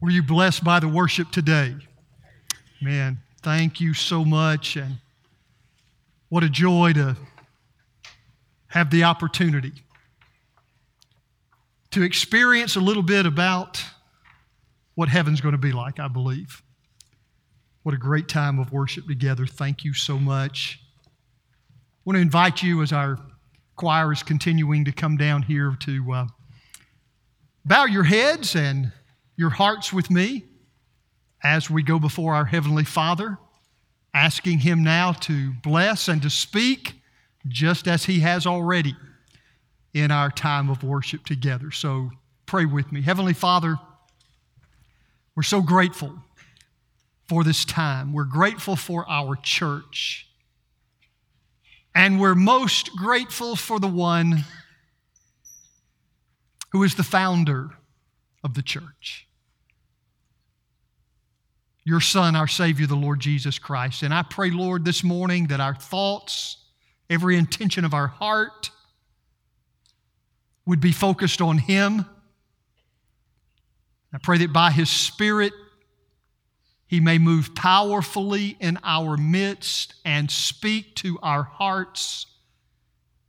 Were you blessed by the worship today? Man, thank you so much. And what a joy to have the opportunity to experience a little bit about what heaven's going to be like, I believe. What a great time of worship together. Thank you so much. I want to invite you as our choir is continuing to come down here to uh, bow your heads and your hearts with me as we go before our Heavenly Father, asking Him now to bless and to speak just as He has already in our time of worship together. So pray with me. Heavenly Father, we're so grateful for this time. We're grateful for our church. And we're most grateful for the one who is the founder of the church your Son, our Savior, the Lord Jesus Christ. And I pray, Lord, this morning that our thoughts, every intention of our heart, would be focused on Him. I pray that by His Spirit, He may move powerfully in our midst and speak to our hearts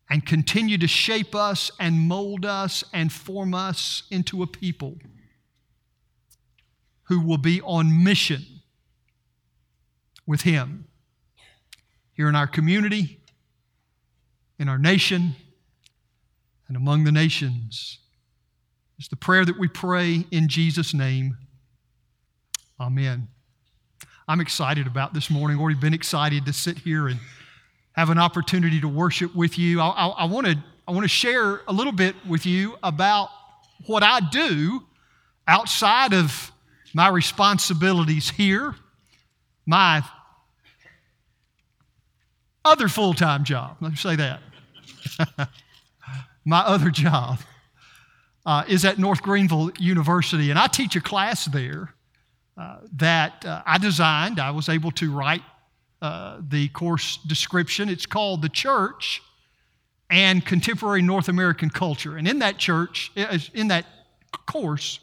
and continue to shape us and mold us and form us into a people who will be on mission with Him here in our community, in our nation, and among the nations. It's the prayer that we pray in Jesus' name. Amen. I'm excited about this morning. Already been excited to sit here and have an opportunity to worship with you. I, I, I want to I want to share a little bit with you about what I do outside of my responsibilities here, my other full time job. Let me say that. my other job uh, is at North Greenville University, and I teach a class there uh, that uh, I designed. I was able to write uh, the course description. It's called The Church and Contemporary North American Culture. And in that church, in that course,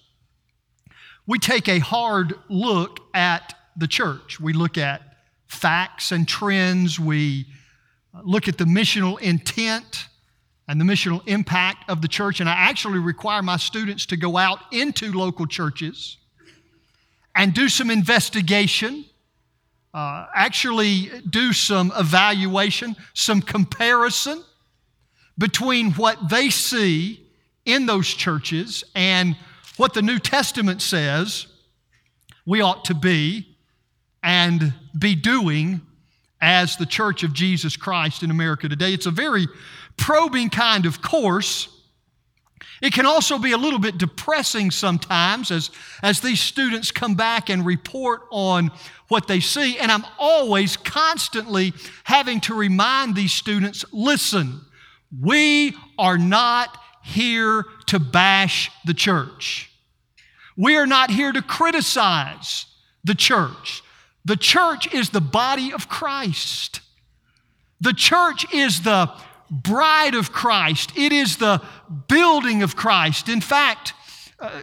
we take a hard look at the church. We look at facts and trends, we look at the missional intent and the missional impact of the church. And I actually require my students to go out into local churches and do some investigation, uh, actually do some evaluation, some comparison between what they see in those churches and what the New Testament says we ought to be and be doing as the Church of Jesus Christ in America today. It's a very probing kind of course. It can also be a little bit depressing sometimes as, as these students come back and report on what they see. And I'm always constantly having to remind these students listen, we are not here to bash the church. We are not here to criticize the church. The church is the body of Christ. The church is the bride of Christ. It is the building of Christ. In fact, uh,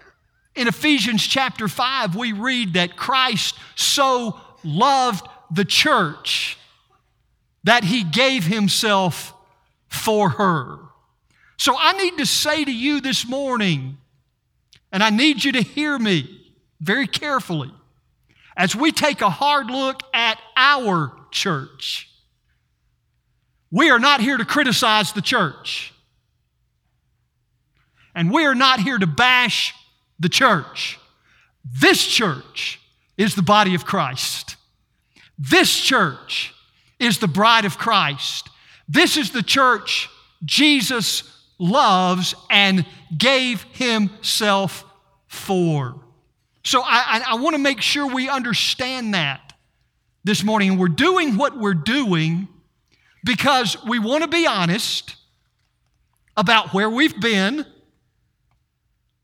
in Ephesians chapter 5, we read that Christ so loved the church that he gave himself for her. So I need to say to you this morning, and I need you to hear me very carefully as we take a hard look at our church. We are not here to criticize the church. And we are not here to bash the church. This church is the body of Christ. This church is the bride of Christ. This is the church Jesus loves and gave himself for. So I, I, I want to make sure we understand that this morning. We're doing what we're doing because we want to be honest about where we've been.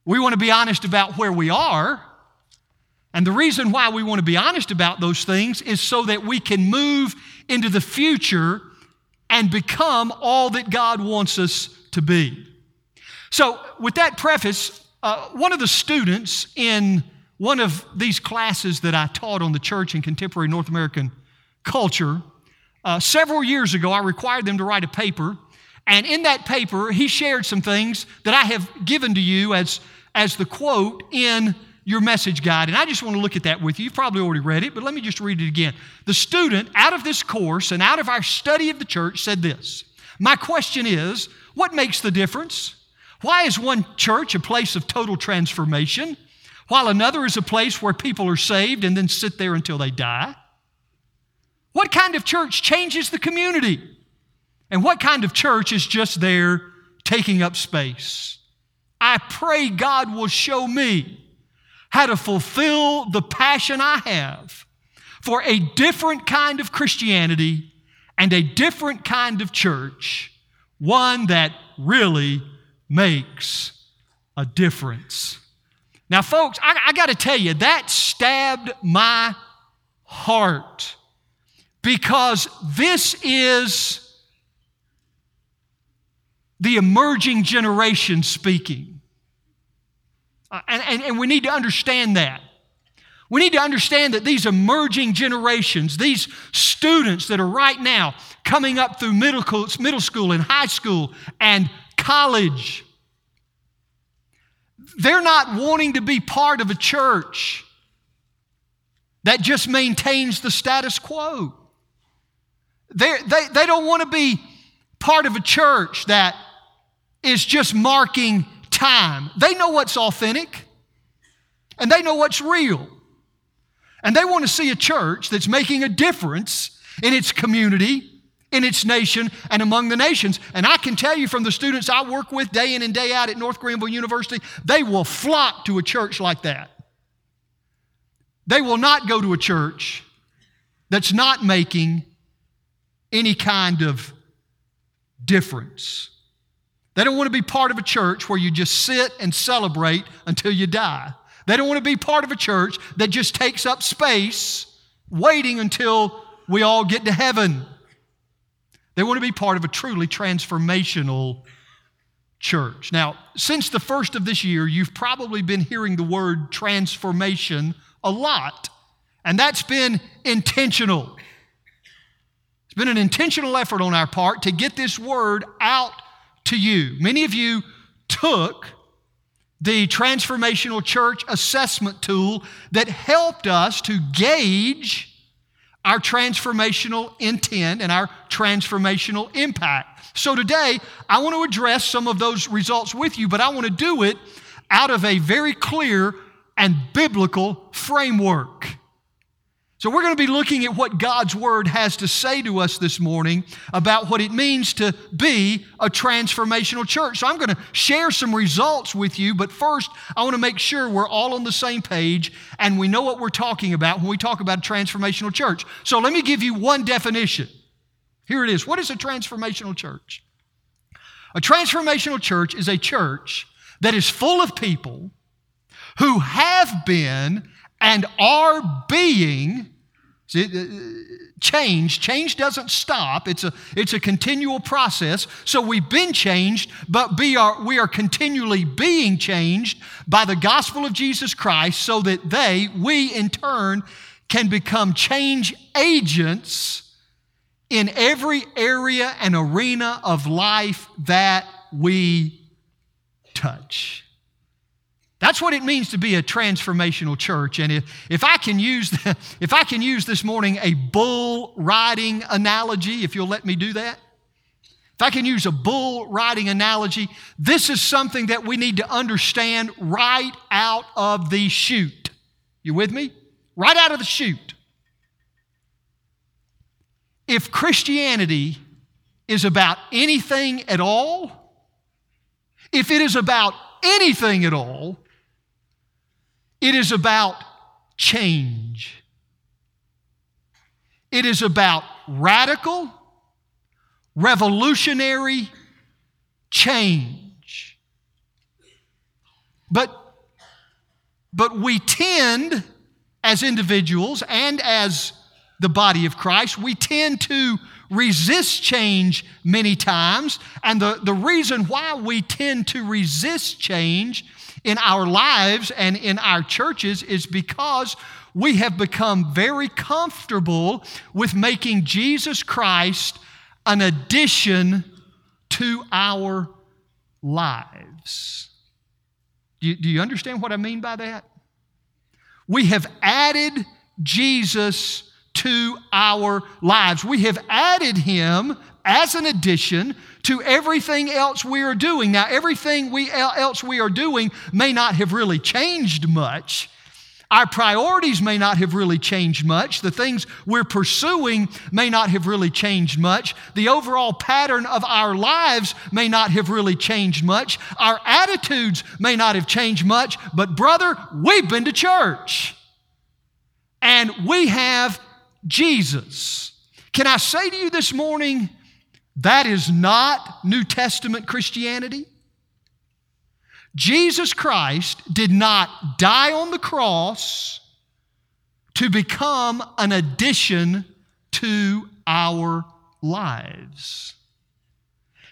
We want to be honest about where we are. And the reason why we want to be honest about those things is so that we can move into the future and become all that God wants us to be. So, with that preface, uh, one of the students in one of these classes that I taught on the church and contemporary North American culture. Uh, several years ago, I required them to write a paper, and in that paper, he shared some things that I have given to you as, as the quote in your message guide. And I just want to look at that with you. You've probably already read it, but let me just read it again. The student, out of this course and out of our study of the church, said this My question is, what makes the difference? Why is one church a place of total transformation, while another is a place where people are saved and then sit there until they die? What kind of church changes the community? And what kind of church is just there taking up space? I pray God will show me how to fulfill the passion I have for a different kind of Christianity and a different kind of church, one that really makes a difference. Now, folks, I, I got to tell you, that stabbed my heart because this is the emerging generation speaking. Uh, and, and, and we need to understand that. We need to understand that these emerging generations, these students that are right now coming up through middle middle school and high school and college, they're not wanting to be part of a church that just maintains the status quo. They're, they they don't want to be part of a church that is just marking time. They know what's authentic and they know what's real. And they want to see a church that's making a difference in its community, in its nation, and among the nations. And I can tell you from the students I work with day in and day out at North Greenville University, they will flock to a church like that. They will not go to a church that's not making any kind of difference. They don't want to be part of a church where you just sit and celebrate until you die. They don't want to be part of a church that just takes up space waiting until we all get to heaven. They want to be part of a truly transformational church. Now, since the first of this year, you've probably been hearing the word transformation a lot, and that's been intentional It's been an intentional effort on our part to get this word out to you. Many of you took the transformational church assessment tool that helped us to gauge our transformational intent and our transformational impact. So today, I want to address some of those results with you, but I want to do it out of a very clear and biblical framework. So, we're going to be looking at what God's Word has to say to us this morning about what it means to be a transformational church. So, I'm going to share some results with you, but first, I want to make sure we're all on the same page and we know what we're talking about when we talk about a transformational church. So, let me give you one definition. Here it is What is a transformational church? A transformational church is a church that is full of people who have been and our being see, uh, change. Change doesn't stop. It's a it's a continual process. So we've been changed but be are, we are continually being changed by the gospel of jesus christ so that they we in turn can become change agents in every area and arena of life that we touch that's what it means to be a transformational church. And if, if, I can use the, if I can use this morning a bull riding analogy, if you'll let me do that, if I can use a bull riding analogy, this is something that we need to understand right out of the chute. You with me? Right out of the chute. If Christianity is about anything at all, if it is about anything at all, it is about change. It is about radical, revolutionary change. But, but we tend, as individuals and as the body of Christ, we tend to resist change many times. And the, the reason why we tend to resist change in our lives and in our churches is because we have become very comfortable with making Jesus Christ an addition to our lives. Do you, do you understand what I mean by that? We have added Jesus to our lives. We have added him as an addition to everything else we are doing. Now, everything we, else we are doing may not have really changed much. Our priorities may not have really changed much. The things we're pursuing may not have really changed much. The overall pattern of our lives may not have really changed much. Our attitudes may not have changed much. But, brother, we've been to church and we have Jesus. Can I say to you this morning, that is not New Testament Christianity? Jesus Christ did not die on the cross to become an addition to our lives.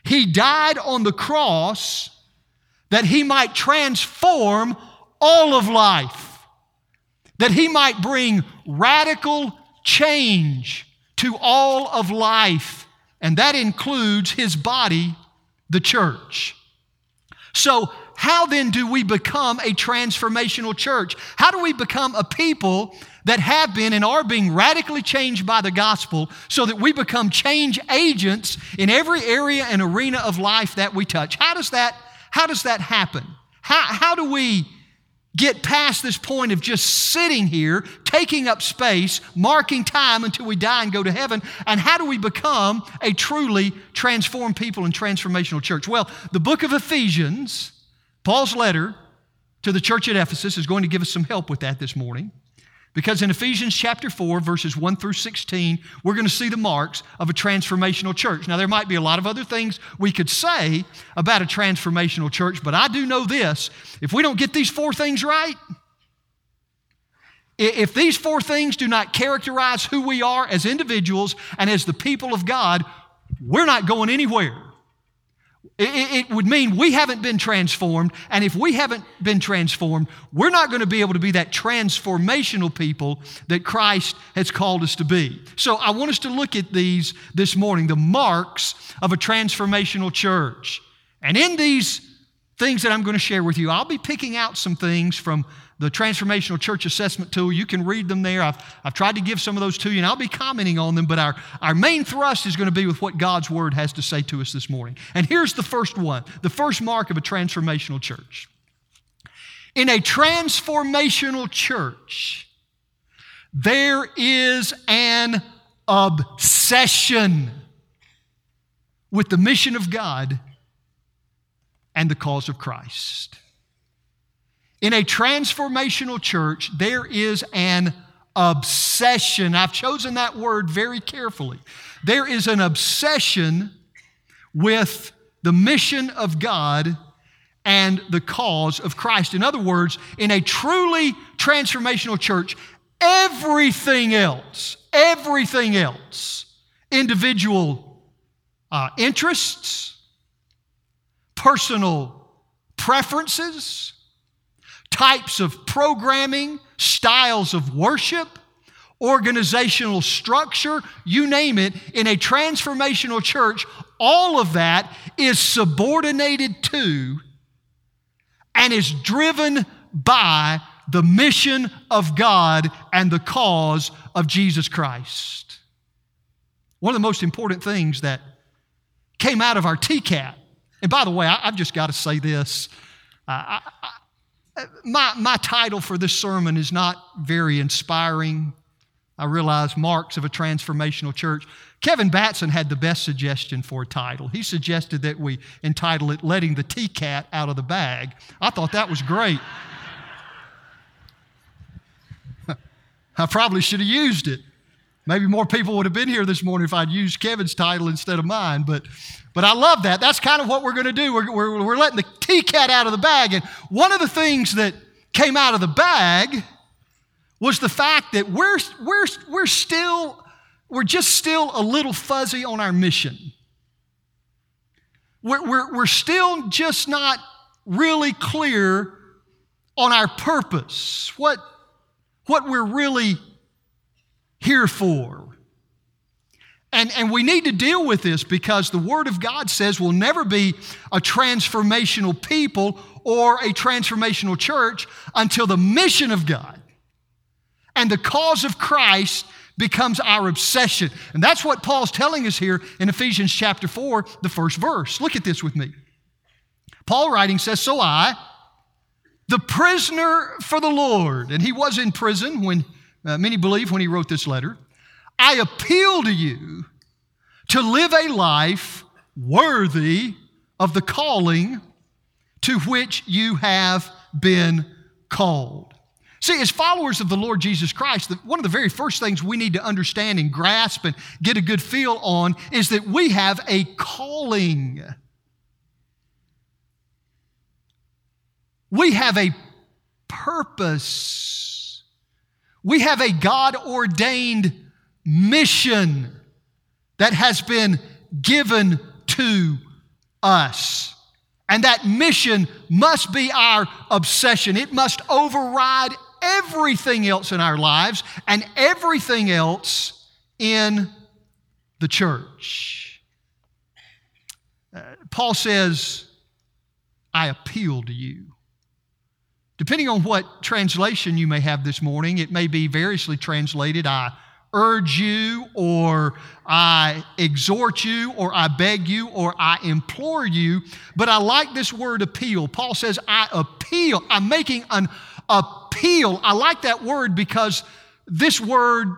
He died on the cross that he might transform all of life, that he might bring radical change to all of life, and that includes his body, the church. So, how then do we become a transformational church? How do we become a people that have been and are being radically changed by the gospel so that we become change agents in every area and arena of life that we touch? How does that, how does that happen? How, how do we get past this point of just sitting here, taking up space, marking time until we die and go to heaven? And how do we become a truly transformed people and transformational church? Well, the book of Ephesians Paul's letter to the church at Ephesus is going to give us some help with that this morning. Because in Ephesians chapter 4, verses 1 through 16, we're going to see the marks of a transformational church. Now, there might be a lot of other things we could say about a transformational church, but I do know this if we don't get these four things right, if these four things do not characterize who we are as individuals and as the people of God, we're not going anywhere. It, would mean we haven't been transformed. And if we haven't been transformed, we're not going to be able to be that transformational people that Christ has called us to be. So I want us to look at these this morning the marks of a transformational church. And in these things that I'm going to share with you, I'll be picking out some things from the Transformational Church Assessment Tool. You can read them there. I've, I've tried to give some of those to you, and I'll be commenting on them, but our, our main thrust is going to be with what God's Word has to say to us this morning. And here's the first one the first mark of a transformational church. In a transformational church, there is an obsession with the mission of God and the cause of Christ. In a transformational church, there is an obsession. I've chosen that word very carefully. There is an obsession with the mission of God and the cause of Christ. In other words, in a truly transformational church, everything else, everything else, individual uh, interests, personal preferences, types of programming, styles of worship, organizational structure, you name it, in a transformational church, all of that is subordinated to and is driven by the mission of God and the cause of Jesus Christ. One of the most important things that came out of our TCAT, and by the way, I, have just got to say this. Uh, I, my, my title for this sermon is not very inspiring. I realize marks of a transformational church. Kevin Batson had the best suggestion for a title. He suggested that we entitle it Letting the T-Cat Out of the Bag. I thought that was great. I probably should have used it. Maybe more people would have been here this morning if I'd used Kevin's title instead of mine, but, but I love that. That's kind of what we're going to do. We're, we're, we're letting the T-Cat out of the bag. And one of the things that came out of the bag was the fact that we're, we're, we're still, we're just still a little fuzzy on our mission. We're, we're, we're still just not really clear on our purpose, what, what we're really here for. And, and we need to deal with this because the Word of God says we'll never be a transformational people or a transformational church until the mission of God and the cause of Christ becomes our obsession. And that's what Paul's telling us here in Ephesians chapter 4, the first verse. Look at this with me. Paul writing says, So I, the prisoner for the Lord, and he was in prison when uh, many believe when he wrote this letter, I appeal to you to live a life worthy of the calling to which you have been called. See, as followers of the Lord Jesus Christ, one of the very first things we need to understand and grasp and get a good feel on is that we have a calling. We have a purpose. We have a God ordained mission that has been given to us. And that mission must be our obsession. It must override everything else in our lives and everything else in the church. Uh, Paul says, I appeal to you. Depending on what translation you may have this morning, it may be variously translated, I urge you, or I exhort you, or I beg you, or I implore you. But I like this word appeal. Paul says, I appeal. I'm making an appeal. I like that word because this word,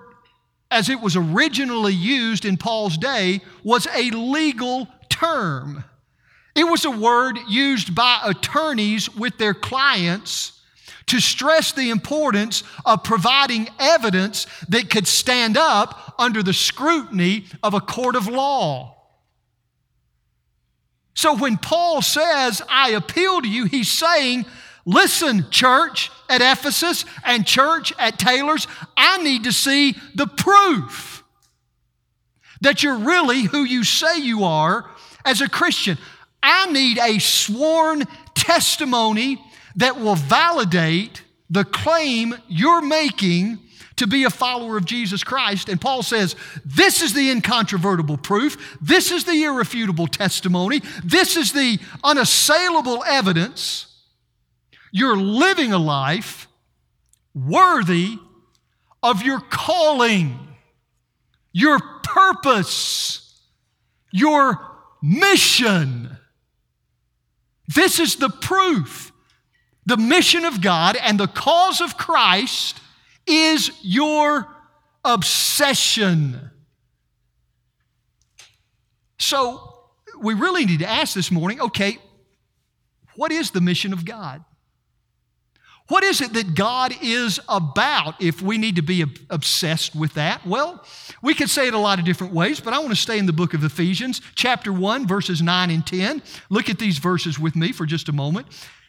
as it was originally used in Paul's day, was a legal term. It was a word used by attorneys with their clients to stress the importance of providing evidence that could stand up under the scrutiny of a court of law. So when Paul says, I appeal to you, he's saying, Listen, church at Ephesus and church at Taylors, I need to see the proof that you're really who you say you are as a Christian. I need a sworn testimony that will validate the claim you're making to be a follower of Jesus Christ. And Paul says, This is the incontrovertible proof. This is the irrefutable testimony. This is the unassailable evidence. You're living a life worthy of your calling, your purpose, your mission. This is the proof the mission of God and the cause of Christ is your obsession. So, we really need to ask this morning okay, what is the mission of God? What is it that God is about if we need to be obsessed with that? Well, we could say it a lot of different ways, but I want to stay in the book of Ephesians, chapter 1, verses 9 and 10. Look at these verses with me for just a moment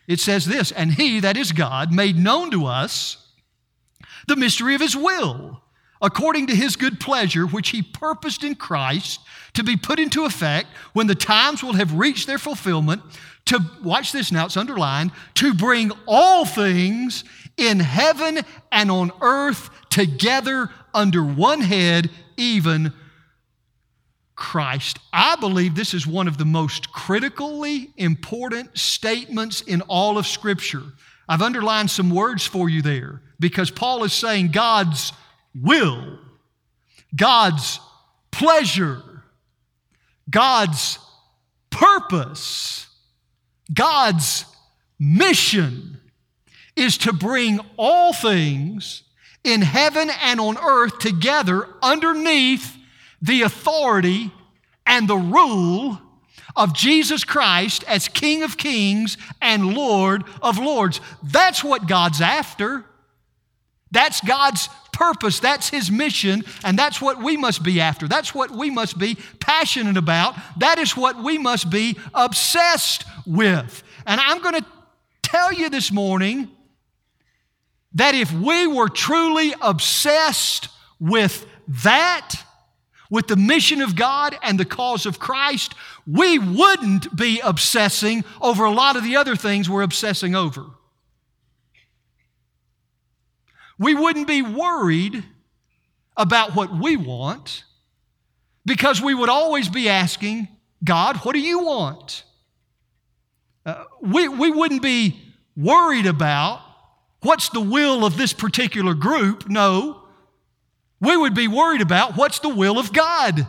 it says this And he, that is God, made known to us the mystery of his will, according to his good pleasure, which he purposed in Christ to be put into effect when the times will have reached their fulfillment. To, watch this now, it's underlined, to bring all things in heaven and on earth together under one head, even Christ. I believe this is one of the most critically important statements in all of Scripture. I've underlined some words for you there because Paul is saying God's will, God's pleasure, God's purpose, God's mission is to bring all things in heaven and on earth together underneath the authority and the rule of Jesus Christ as King of Kings and Lord of Lords. That's what God's after. That's God's purpose. That's His mission. And that's what we must be after. That's what we must be passionate about. That is what we must be obsessed with. And I'm going to tell you this morning that if we were truly obsessed with that, with the mission of God and the cause of Christ, we wouldn't be obsessing over a lot of the other things we're obsessing over. We wouldn't be worried about what we want because we would always be asking, God, what do you want? Uh, we, we wouldn't be worried about what's the will of this particular group. No, we would be worried about what's the will of God.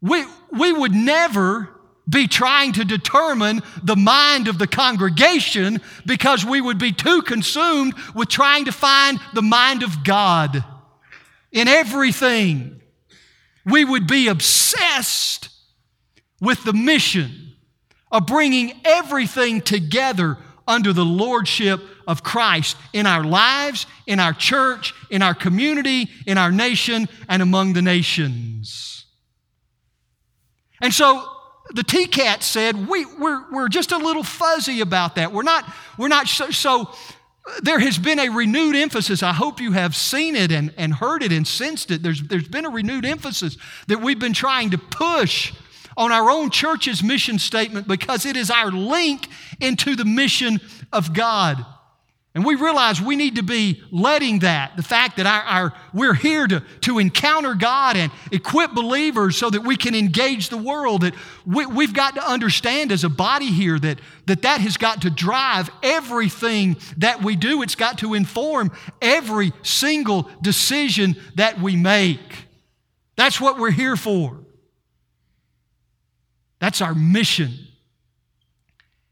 We, we would never be trying to determine the mind of the congregation because we would be too consumed with trying to find the mind of God in everything. We would be obsessed with the mission of bringing everything together under the lordship of Christ in our lives, in our church, in our community, in our nation, and among the nations. And so the TCAT said, we, we're, we're just a little fuzzy about that. We're not, we're not so, so there has been a renewed emphasis. I hope you have seen it and, and heard it and sensed it. There's, there's been a renewed emphasis that we've been trying to push on our own church's mission statement because it is our link into the mission of God. And we realize we need to be letting that, the fact that our, our, we're here to, to encounter God and equip believers so that we can engage the world, that we, we've got to understand as a body here that, that that has got to drive everything that we do. It's got to inform every single decision that we make. That's what we're here for. That's our mission.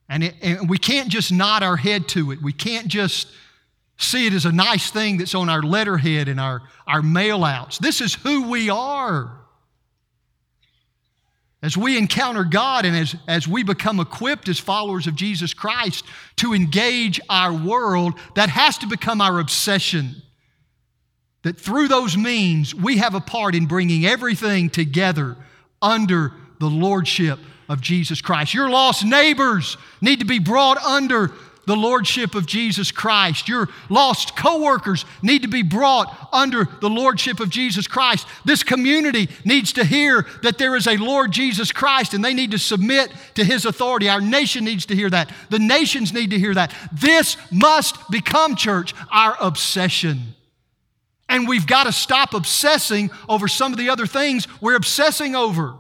And, it, and, we can't just nod our head to it. We can't just see it as a nice thing that's on our letterhead and our, our mail outs. This is who we are. As we encounter God and as, as we become equipped as followers of Jesus Christ to engage our world, that has to become our obsession. That through those means, we have a part in bringing everything together under the lordship of Jesus Christ. Your lost neighbors need to be brought under the lordship of Jesus Christ. Your lost coworkers need to be brought under the lordship of Jesus Christ. This community needs to hear that there is a Lord Jesus Christ and they need to submit to his authority. Our nation needs to hear that. The nations need to hear that. This must become, church, our obsession. And we've got to stop obsessing over some of the other things we're obsessing over.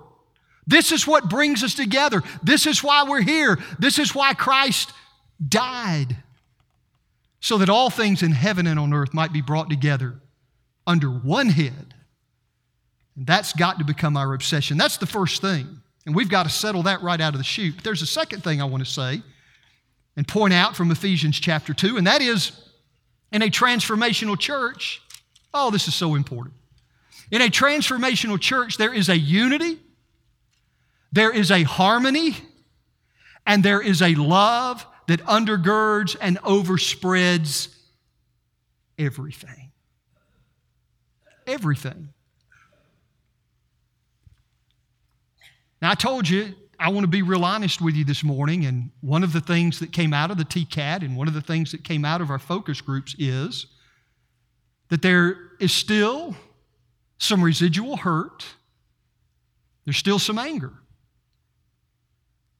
This is what brings us together. This is why we're here. This is why Christ died. So that all things in heaven and on earth might be brought together under one head. And that's got to become our obsession. That's the first thing. And we've got to settle that right out of the chute. But there's a second thing I want to say and point out from Ephesians chapter 2, and that is in a transformational church, oh, this is so important. In a transformational church, there is a unity there is a harmony and there is a love that undergirds and overspreads everything. Everything. Now, I told you I want to be real honest with you this morning, and one of the things that came out of the TCAT and one of the things that came out of our focus groups is that there is still some residual hurt, there's still some anger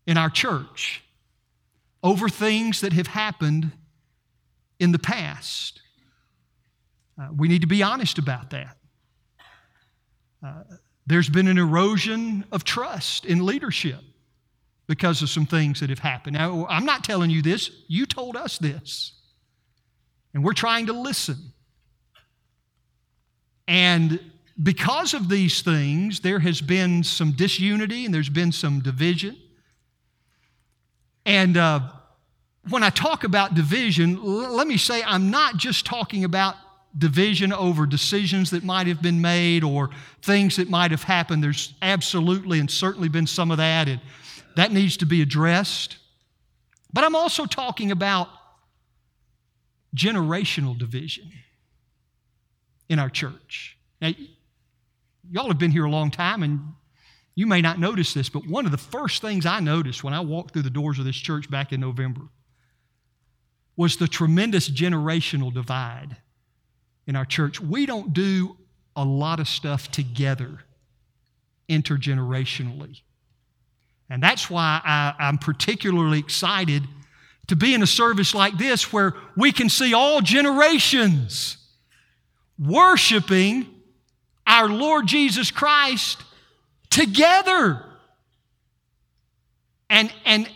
in our church over things that have happened in the past. Uh, we need to be honest about that. Uh, there's been an erosion of trust in leadership because of some things that have happened. Now, I'm not telling you this, you told us this. And we're trying to listen. And because of these things, there has been some disunity and there's been some division. And uh, when I talk about division, l- let me say I'm not just talking about division over decisions that might have been made or things that might have happened. There's absolutely and certainly been some of that, and that needs to be addressed. But I'm also talking about generational division in our church. Now, y'all have been here a long time, and you may not notice this, but one of the first things I noticed when I walked through the doors of this church back in November was the tremendous generational divide in our church. We don't do a lot of stuff together intergenerationally. And that's why I, am particularly excited to be in a service like this where we can see all generations worshiping our Lord Jesus Christ together. And, and,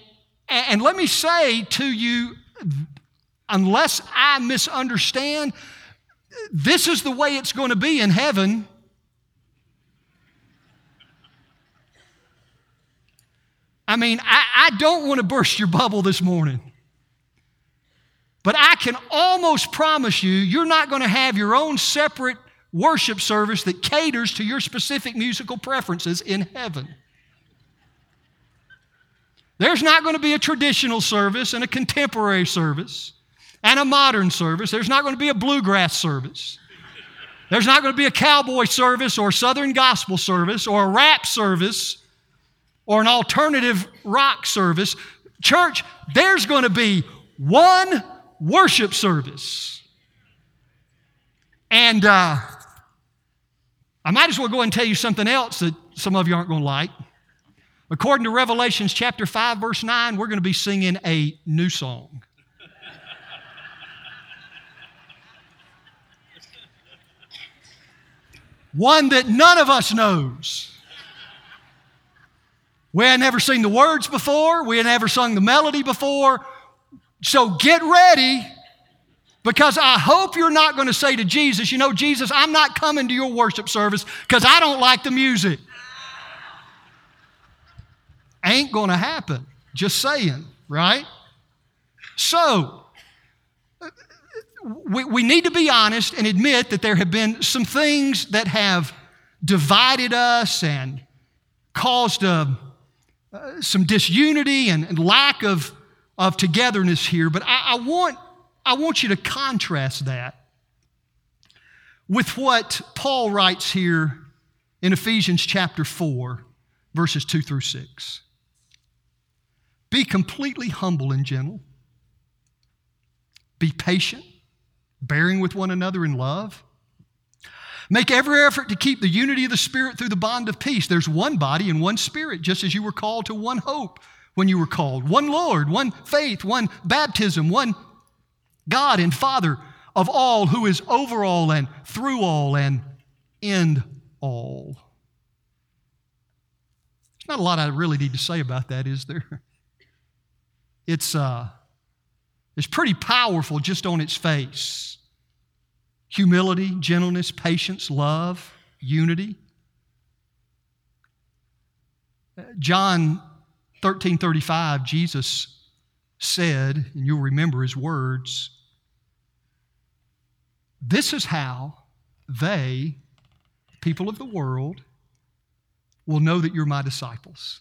and let me say to you, unless I misunderstand, this is the way it's going to be in heaven. I mean, I, I don't want to burst your bubble this morning. But I can almost promise you, you're not going to have your own separate worship service that caters to your specific musical preferences in heaven. There's not going to be a traditional service and a contemporary service and a modern service. There's not going to be a bluegrass service. There's not going to be a cowboy service or southern gospel service or a rap service or an alternative rock service. Church, there's going to be one worship service. And uh, I might as well go and tell you something else that some of you aren't going to like. According to Revelations chapter 5, verse 9, we're going to be singing a new song. One that none of us knows. We had never seen the words before, we had never sung the melody before. So get ready because I hope you're not going to say to Jesus, you know, Jesus, I'm not coming to your worship service because I don't like the music. Ain't going to happen. Just saying, right? So, we, we need to be honest and admit that there have been some things that have divided us and caused uh, uh, some disunity and, and lack of of togetherness here, but I, I, want, I want you to contrast that with what Paul writes here in Ephesians chapter 4, verses 2 through 6. Be completely humble and gentle. Be patient, bearing with one another in love. Make every effort to keep the unity of the Spirit through the bond of peace. There's one body and one Spirit, just as you were called to one hope when you were called. One Lord, one faith, one baptism, one God and Father of all, who is over all and through all and in all. There's not a lot I really need to say about that, is there? It's, uh, it's pretty powerful just on its face humility, gentleness, patience, love, unity. John 1335, Jesus said, and you'll remember his words, this is how they, people of the world, will know that you're my disciples.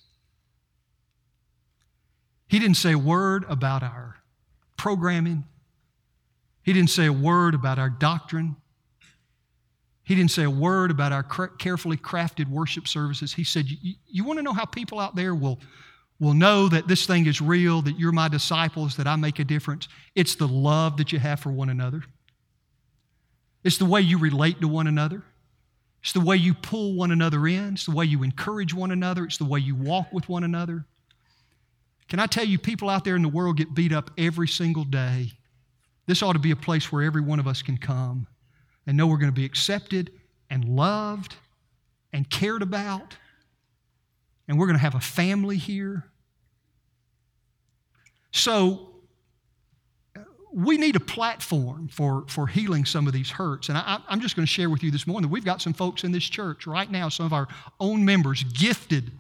He didn't say a word about our programming. He didn't say a word about our doctrine. He didn't say a word about our carefully crafted worship services. He said, You, want to know how people out there will will know that this thing is real, that you're my disciples, that I make a difference. It's the love that you have for one another. It's the way you relate to one another. It's the way you pull one another in. It's the way you encourage one another. It's the way you walk with one another. Can I tell you, people out there in the world get beat up every single day. This ought to be a place where every one of us can come and know we're going to be accepted and loved and cared about and we're going to have a family here. So, we need a platform for, for healing some of these hurts. And I, am just going to share with you this morning that we've got some folks in this church right now, some of our own members, gifted,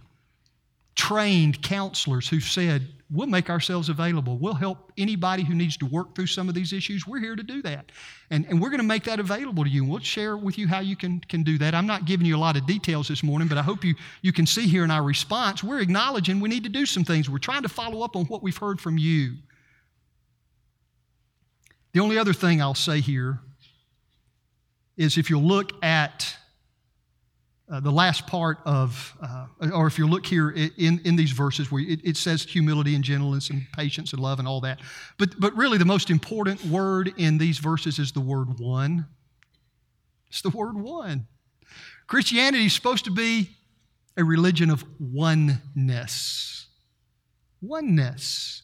trained counselors who said, We'll make ourselves available. We'll help anybody who needs to work through some of these issues. We're here to do that. And, and we're going to make that available to you. And we'll share with you how you can, can do that. I'm not giving you a lot of details this morning, but I hope you, you can see here in our response, we're acknowledging we need to do some things. We're trying to follow up on what we've heard from you. The only other thing I'll say here is if you'll look at uh, the last part of, uh, or if you look here in, in these verses where it, it, says humility and gentleness and patience and love and all that. But, but really, the most important word in these verses is the word one. It's the word one. Christianity is supposed to be a religion of oneness. Oneness.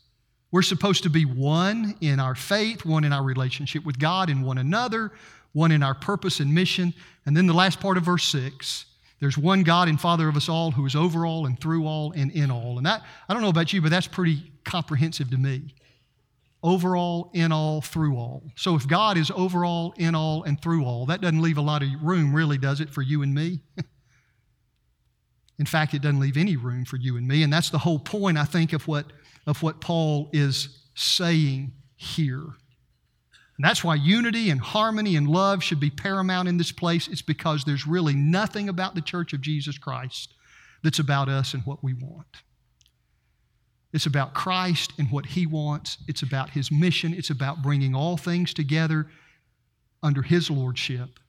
We're supposed to be one in our faith, one in our relationship with God and one another, one in our purpose and mission. And then the last part of verse 6 there's one God and Father of us all who is over all and through all and in all. And that, I don't know about you, but that's pretty comprehensive to me. Over all, in all, through all. So if God is over all, in all, and through all, that doesn't leave a lot of room, really, does it, for you and me? in fact, it doesn't leave any room for you and me. And that's the whole point, I think, of what, of what Paul is saying here. And that's why unity and harmony and love should be paramount in this place. It's because there's really nothing about the church of Jesus Christ that's about us and what we want. It's about Christ and what He wants. It's about His mission. It's about bringing all things together under His lordship.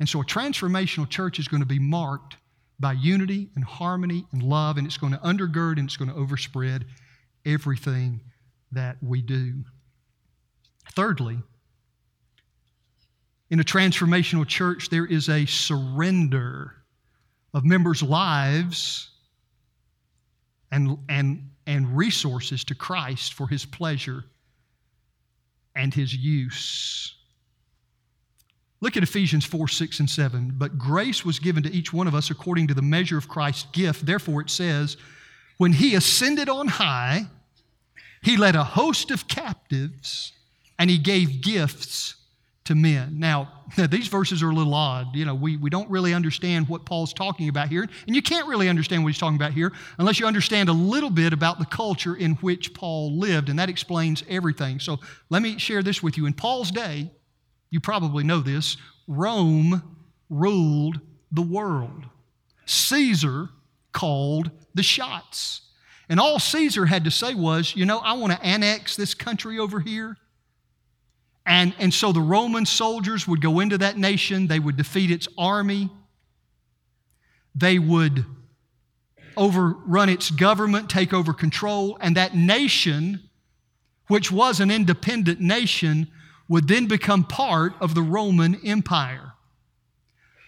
And so a transformational church is going to be marked by unity and harmony and love, and it's going to undergird and it's going to overspread everything that we do. Thirdly, in a transformational church, there is a surrender of members' lives and, and, and resources to Christ for his pleasure and his use. Look at Ephesians 4 6 and 7. But grace was given to each one of us according to the measure of Christ's gift. Therefore, it says, When he ascended on high, he led a host of captives and he gave gifts to men. Now, these verses are a little odd. You know, we, we don't really understand what Paul's talking about here, and you can't really understand what he's talking about here unless you understand a little bit about the culture in which Paul lived, and that explains everything. So let me share this with you. In Paul's day, you probably know this, Rome ruled the world. Caesar called the shots. And all Caesar had to say was, you know, I want to annex this country over here. And, and so the Roman soldiers would go into that nation, they would defeat its army, they would overrun its government, take over control, and that nation, which was an independent nation, would then become part of the Roman Empire.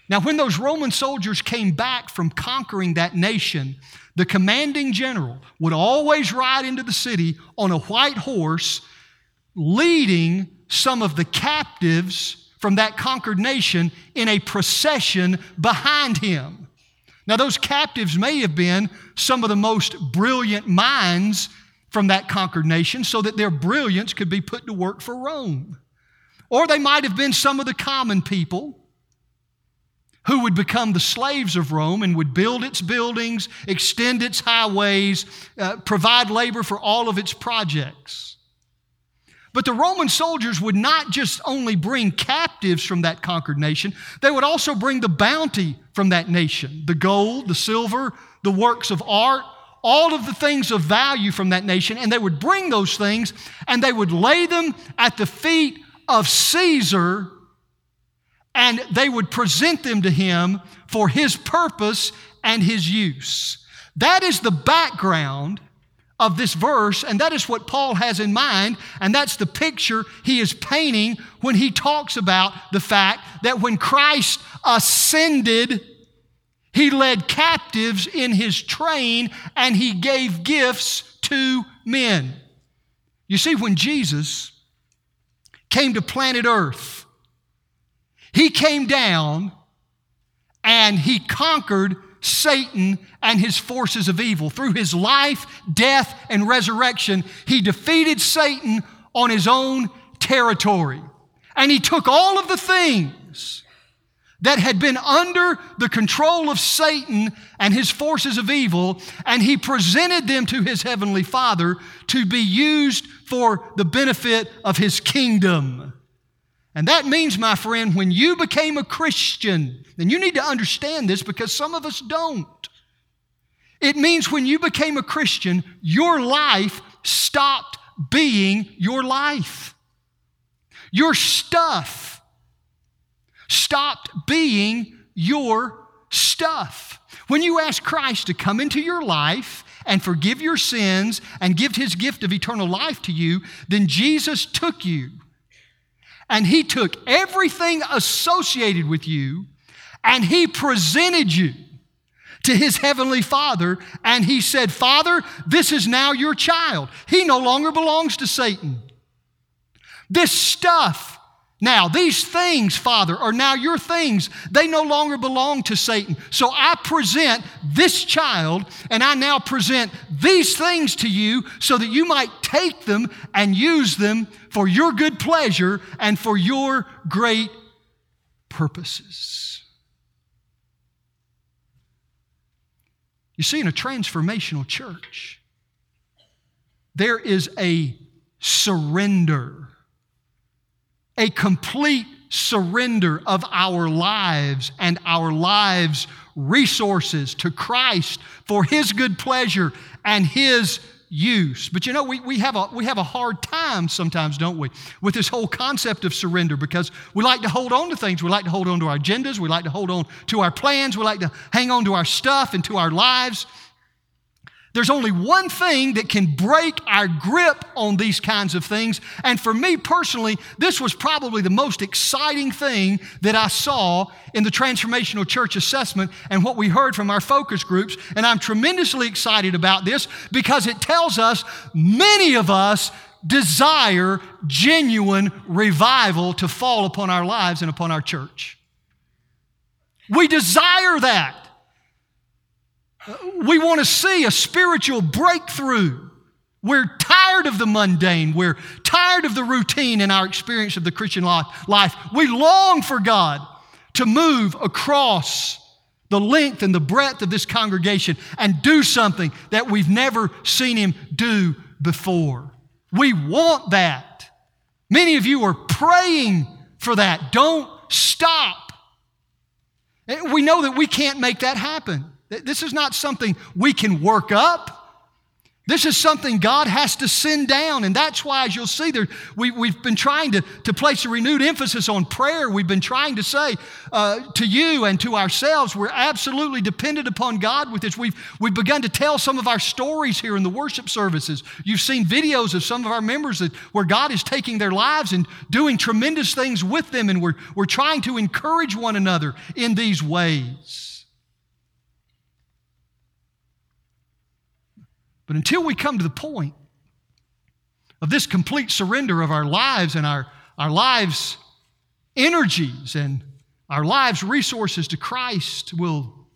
Now, when those Roman soldiers came back from conquering that nation, the commanding general would always ride into the city on a white horse, leading some of the captives from that conquered nation in a procession behind him. Now, those captives may have been some of the most brilliant minds from that conquered nation so that their brilliance could be put to work for Rome. Or they might have been some of the common people who would become the slaves of Rome and would build its buildings, extend its highways, uh, provide labor for all of its projects. But the Roman soldiers would not just only bring captives from that conquered nation, they would also bring the bounty from that nation the gold, the silver, the works of art, all of the things of value from that nation. And they would bring those things and they would lay them at the feet of Caesar and they would present them to him for his purpose and his use. That is the background of this verse, and that is what Paul has in mind, and that's the picture he is painting when he talks about the fact that when Christ ascended, he led captives in his train and he gave gifts to men. You see, when Jesus came to planet Earth, he came down and he conquered Satan and his forces of evil. Through his life, death, and resurrection, he defeated Satan on his own territory. And he took all of the things that had been under the control of Satan and his forces of evil, and he presented them to his heavenly Father to be used for the benefit of his kingdom. And that means, my friend, when you became a Christian, and you need to understand this because some of us don't. It means when you became a Christian, your life stopped being your life. Your stuff stopped being your stuff. When you ask Christ to come into your life and forgive your sins and give his gift of eternal life to you, then Jesus took you and he took everything associated with you and he presented you to his heavenly Father and he said, Father, this is now your child. He no longer belongs to Satan. This stuff, now, these things, Father, are now your things. They no longer belong to Satan. So I present this child and I now present these things to you so that you might take them and use them for your good pleasure and for your great purposes. You see, in a transformational church, there is a surrender a complete surrender of our lives and our lives' resources to Christ for His good pleasure and His use. But you know, we, we, have a, we have a hard time sometimes, don't we, with this whole concept of surrender because we like to hold on to things. We like to hold on to our agendas. We like to hold on to our plans. We like to hang on to our stuff and to our lives. There's only one thing that can break our grip on these kinds of things. And for me personally, this was probably the most exciting thing that I saw in the transformational church assessment and what we heard from our focus groups. And I'm tremendously excited about this because it tells us many of us desire genuine revival to fall upon our lives and upon our church. We desire that. We want to see a spiritual breakthrough. We're tired of the mundane. We're tired of the routine in our experience of the Christian life. We long for God to move across the length and the breadth of this congregation and do something that we've never seen Him do before. We want that. Many of you are praying for that. Don't stop. We know that we can't make that happen. This is not something we can work up. This is something God has to send down. And that's why, as you'll see, there, we, we've been trying to, to place a renewed emphasis on prayer. We've been trying to say uh, to you and to ourselves, we're absolutely dependent upon God with this. We've, we've begun to tell some of our stories here in the worship services. You've seen videos of some of our members that, where God is taking their lives and doing tremendous things with them. And we're, we're trying to encourage one another in these ways. But until we come to the point of this complete surrender of our lives and our, our lives' energies and our lives' resources to Christ, will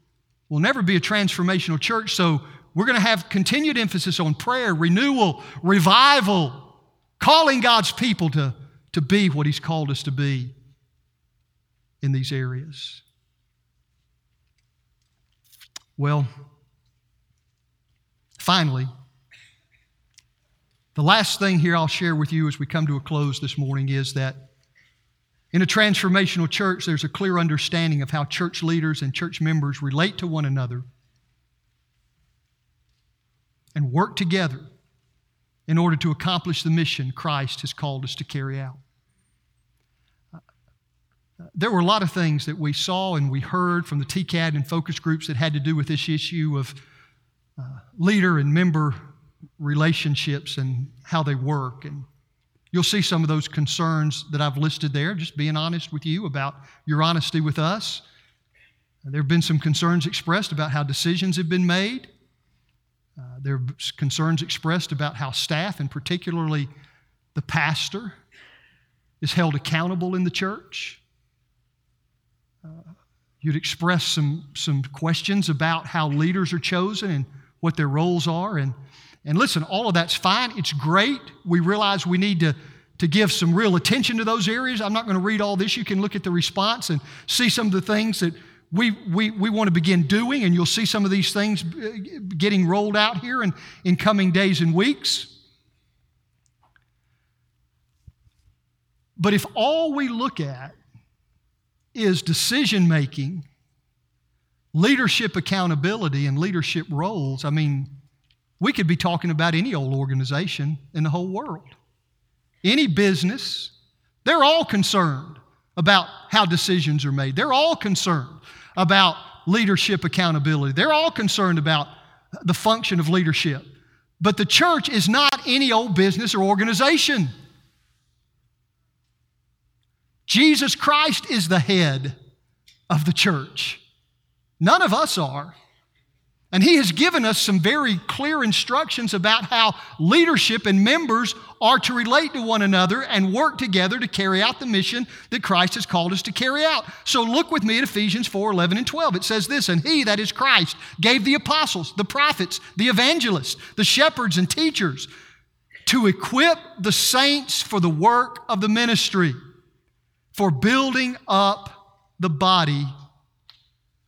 will never be a transformational church. So we're going to have continued emphasis on prayer, renewal, revival, calling God's people to, to be what He's called us to be in these areas. Well, Finally, the last thing here I'll share with you as we come to a close this morning is that in a transformational church, there's a clear understanding of how church leaders and church members relate to one another and work together in order to accomplish the mission Christ has called us to carry out. There were a lot of things that we saw and we heard from the T-Cat and focus groups that had to do with this issue of uh, leader and member relationships and how they work. And you'll see some of those concerns that I've listed there, just being honest with you about your honesty with us. There have been some concerns expressed about how decisions have been made. Uh, there are concerns expressed about how staff, and particularly the pastor, is held accountable in the church. Uh, you'd express some, some questions about how leaders are chosen and what their roles are. And, and listen, all of that's fine. It's great. We realize we need to, to give some real attention to those areas. I'm not going to read all this. You can look at the response and see some of the things that we, we, we want to begin doing, and you'll see some of these things uh, getting rolled out here in, in coming days and weeks. But if all we look at is decision making leadership accountability and leadership roles, I mean, we could be talking about any old organization in the whole world. Any business, they're all concerned about how decisions are made. They're all concerned about leadership accountability. They're all concerned about the function of leadership. But the church is not any old business or organization. Jesus Christ is the head of the church. None of us are. And he has given us some very clear instructions about how leadership and members are to relate to one another and work together to carry out the mission that Christ has called us to carry out. So look with me at Ephesians 4 11 and 12. It says this, and he, that is Christ, gave the apostles, the prophets, the evangelists, the shepherds, and teachers to equip the saints for the work of the ministry, for building up the body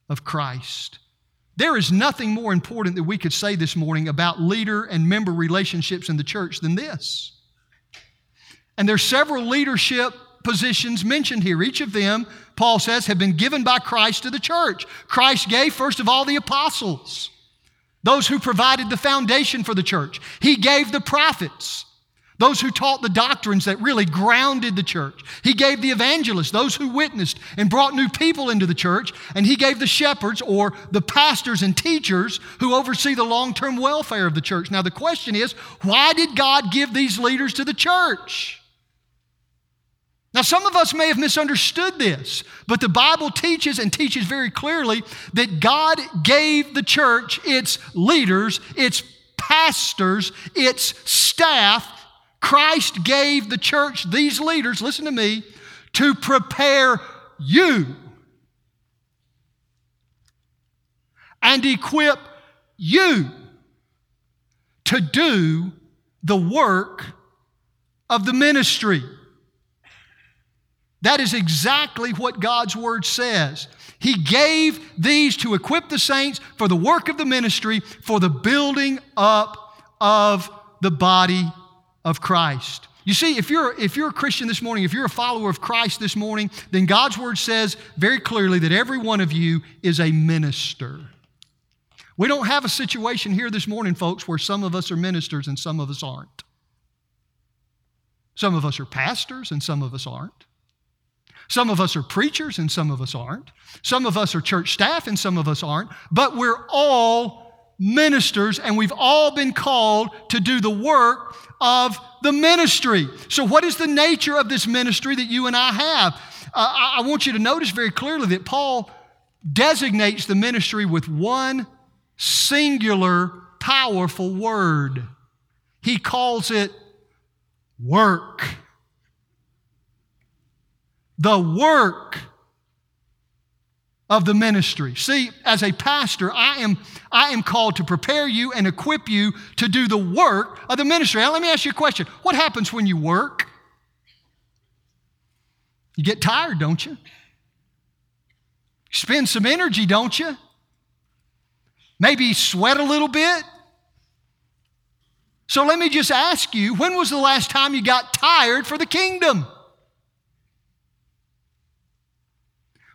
of Christ. There is nothing more important that we could say this morning about leader and member relationships in the church than this. And there's several leadership positions mentioned here. Each of them, Paul says, have been given by Christ to the church. Christ gave, first of all, the apostles, those who provided the foundation for the church. He gave the prophets, those who taught the doctrines that really grounded the church. He gave the evangelists, those who witnessed and brought new people into the church. And he gave the shepherds or the pastors and teachers who oversee the long term welfare of the church. Now, the question is why did God give these leaders to the church? Now, some of us may have misunderstood this, but the Bible teaches and teaches very clearly that God gave the church its leaders, its pastors, its staff, Christ gave the church these leaders, listen to me, to prepare you and equip you to do the work of the ministry. That is exactly what God's Word says. He gave these to equip the saints for the work of the ministry, for the building up of the body of Christ. You see, if you're, if you're a Christian this morning, if you're a follower of Christ this morning, then God's word says very clearly that every one of you is a minister. We don't have a situation here this morning, folks, where some of us are ministers and some of us aren't. Some of us are pastors and some of us aren't. Some of us are preachers and some of us aren't. Some of us are church staff and some of us aren't. But we're all ministers, and we've all been called to do the work of the ministry. So, what is the nature of this ministry that you and I have? Uh, I want you to notice very clearly that Paul designates the ministry with one singular, powerful word. He calls it work. The work of the ministry. See, as a pastor, I am, I am called to prepare you and equip you to do the work of the ministry. Now, let me ask you a question. What happens when you work? You get tired, don't you? Spend some energy, don't you? Maybe sweat a little bit. So let me just ask you when was the last time you got tired for the kingdom?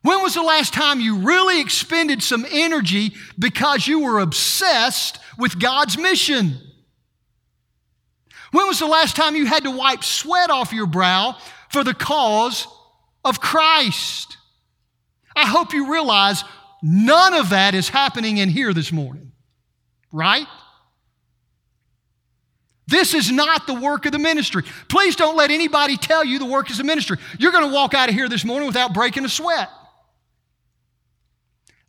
When was the last time you really expended some energy because you were obsessed with God's mission? When was the last time you had to wipe sweat off your brow for the cause of Christ? I hope you realize none of that is happening in here this morning, right? This is not the work of the ministry. Please don't let anybody tell you the work is the ministry. You're going to walk out of here this morning without breaking a sweat.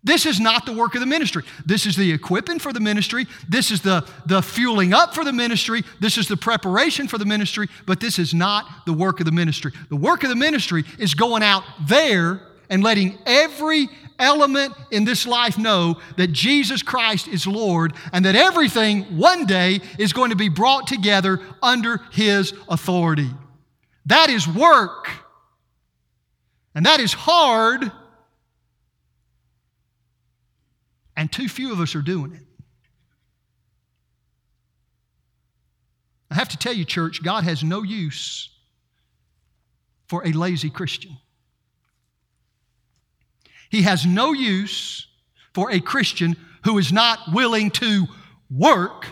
This is not the work of the ministry. This is the equipping for the ministry. This is the, the fueling up for the ministry. This is the preparation for the ministry, but this is not the work of the ministry. The work of the ministry is going out there and letting every element in this life know that Jesus Christ is Lord and that everything one day is going to be brought together under His authority. That is work. And that is hard and too few of us are doing it. I have to tell you, church, God has no use for a lazy Christian. He has no use for a Christian who is not willing to work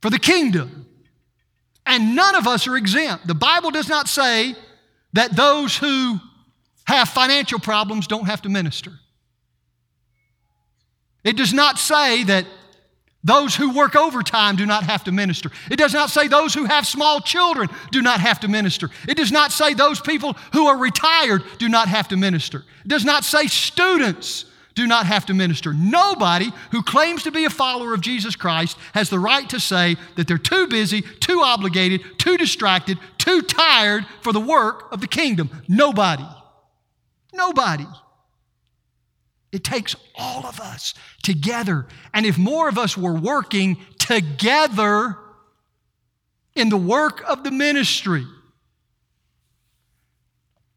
for the kingdom. And none of us are exempt. The Bible does not say that those who have financial problems don't have to minister. It does not say that those who work overtime do not have to minister. It does not say those who have small children do not have to minister. It does not say those people who are retired do not have to minister. It does not say students do not have to minister. Nobody who claims to be a follower of Jesus Christ has the right to say that they're too busy, too obligated, too distracted, too tired for the work of the kingdom. Nobody. Nobody. It takes all of us together. And if more of us were working together in the work of the ministry,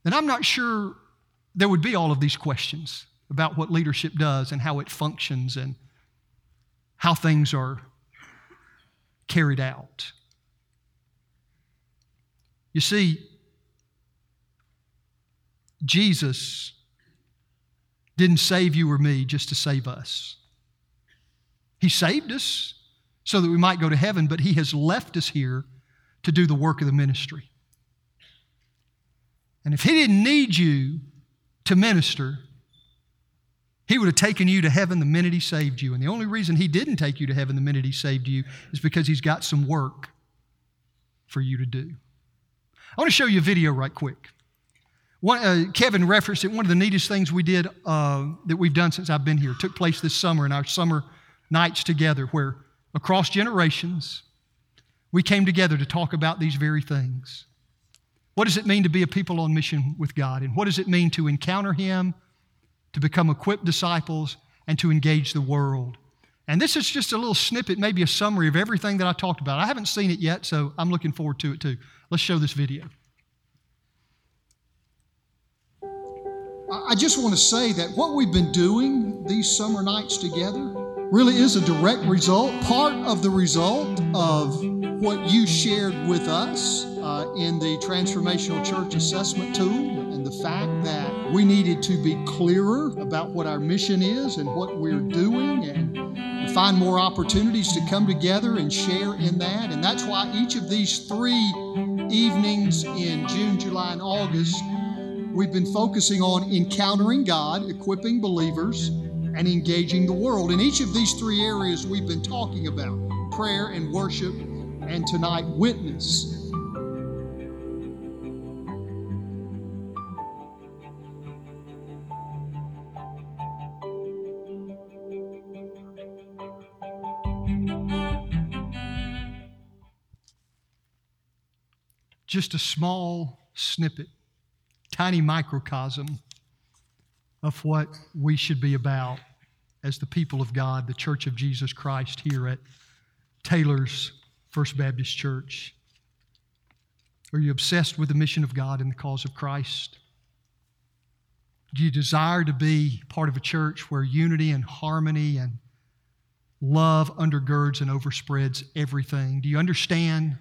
then I'm not sure there would be all of these questions about what leadership does and how it functions and how things are carried out. You see, Jesus didn't save you or me just to save us. He saved us so that we might go to heaven, but He has left us here to do the work of the ministry. And if He didn't need you to minister, he would have taken you to heaven the minute He saved you. And the only reason He didn't take you to heaven the minute He saved you is because He's got some work for you to do. I want to show you a video right quick. One, uh, Kevin referenced it. One of the neatest things we did uh, that we've done since I've been here took place this summer in our summer nights together, where across generations we came together to talk about these very things. What does it mean to be a people on mission with God? And what does it mean to encounter Him to become equipped disciples, and to engage the world. And this is just a little snippet, maybe a summary of everything that I talked about. I haven't seen it yet, so I'm looking forward to it too. Let's show this video. I just want to say that what we've been doing these summer nights together really is a direct result, part of the result of what you shared with us uh, in the Transformational Church Assessment Tool and the fact that we needed to be clearer about what our mission is and what we're doing and find more opportunities to come together and share in that. And that's why each of these three evenings in June, July, and August, we've been focusing on encountering God, equipping believers, and engaging the world. In each of these three areas we've been talking about prayer and worship, and tonight, witness. just a small snippet, tiny microcosm of what we should be about as the people of God, the Church of Jesus Christ here at Taylors First Baptist Church. Are you obsessed with the mission of God and the cause of Christ? Do you desire to be part of a church where unity and harmony and love undergirds and overspreads everything? Do you understand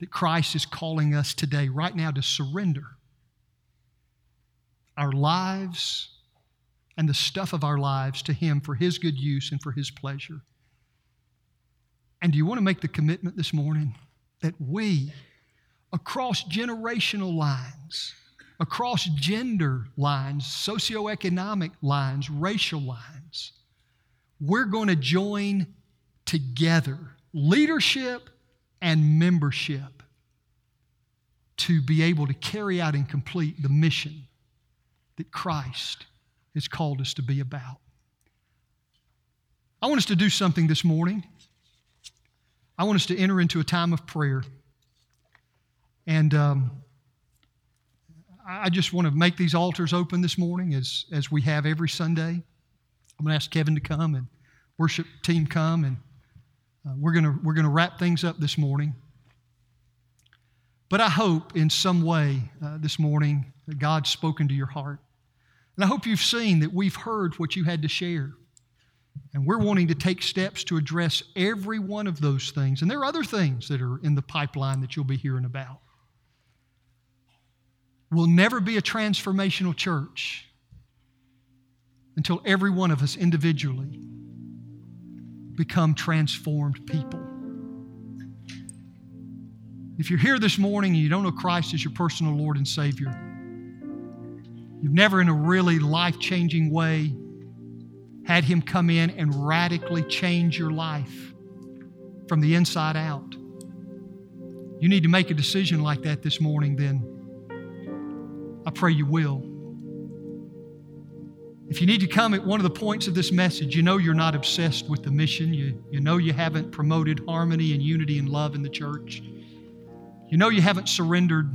that Christ is calling us today, right now, to surrender our lives and the stuff of our lives to Him for His good use and for His pleasure. And do you want to make the commitment this morning that we, across generational lines, across gender lines, socioeconomic lines, racial lines, we're going to join together leadership and membership to be able to carry out and complete the mission that Christ has called us to be about. I want us to do something this morning. I want us to enter into a time of prayer. And um, I just want to make these altars open this morning as, as we have every Sunday. I'm going to ask Kevin to come and worship team come and uh, we're going we're gonna wrap things up this morning. But I hope in some way uh, this morning that God's spoken to your heart. And I hope you've seen that we've heard what you had to share. And we're wanting to take steps to address every one of those things. And there are other things that are in the pipeline that you'll be hearing about. We'll never be a transformational church until every one of us individually become transformed people. If you're here this morning and you don't know Christ as your personal Lord and Savior, you've never in a really life changing way had Him come in and radically change your life from the inside out. You need to make a decision like that this morning, then I pray you will. If you need to come at one of the points of this message, you know you're not obsessed with the mission. You, you know you haven't promoted harmony and unity and love in the church. You know you haven't surrendered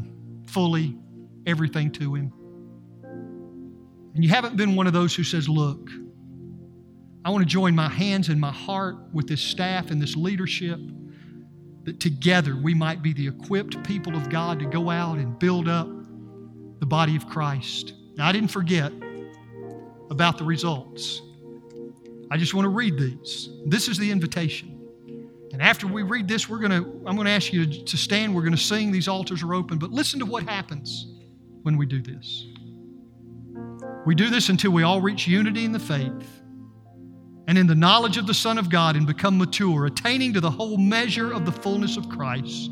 fully everything to Him. And you haven't been one of those who says, Look, I want to join my hands and my heart with this staff and this leadership that together we might be the equipped people of God to go out and build up the body of Christ. Now, I didn't forget about the results. I just want to read these. This is the invitation. And after we read this, we're going to I'm going to ask you to stand. We're going to sing these altars are open, but listen to what happens when we do this. We do this until we all reach unity in the faith and in the knowledge of the Son of God and become mature, attaining to the whole measure of the fullness of Christ.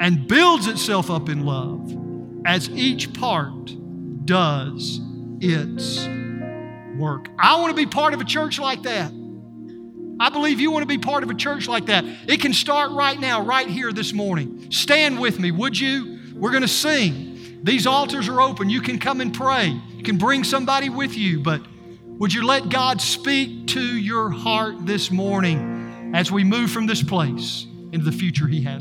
and builds itself up in love as each part does its work. I want to be part of a church like that. I believe you want to be part of a church like that. It can start right now, right here this morning. Stand with me, would you? We're going to sing. These altars are open. You can come and pray. You can bring somebody with you, but would you let God speak to your heart this morning as we move from this place into the future He has?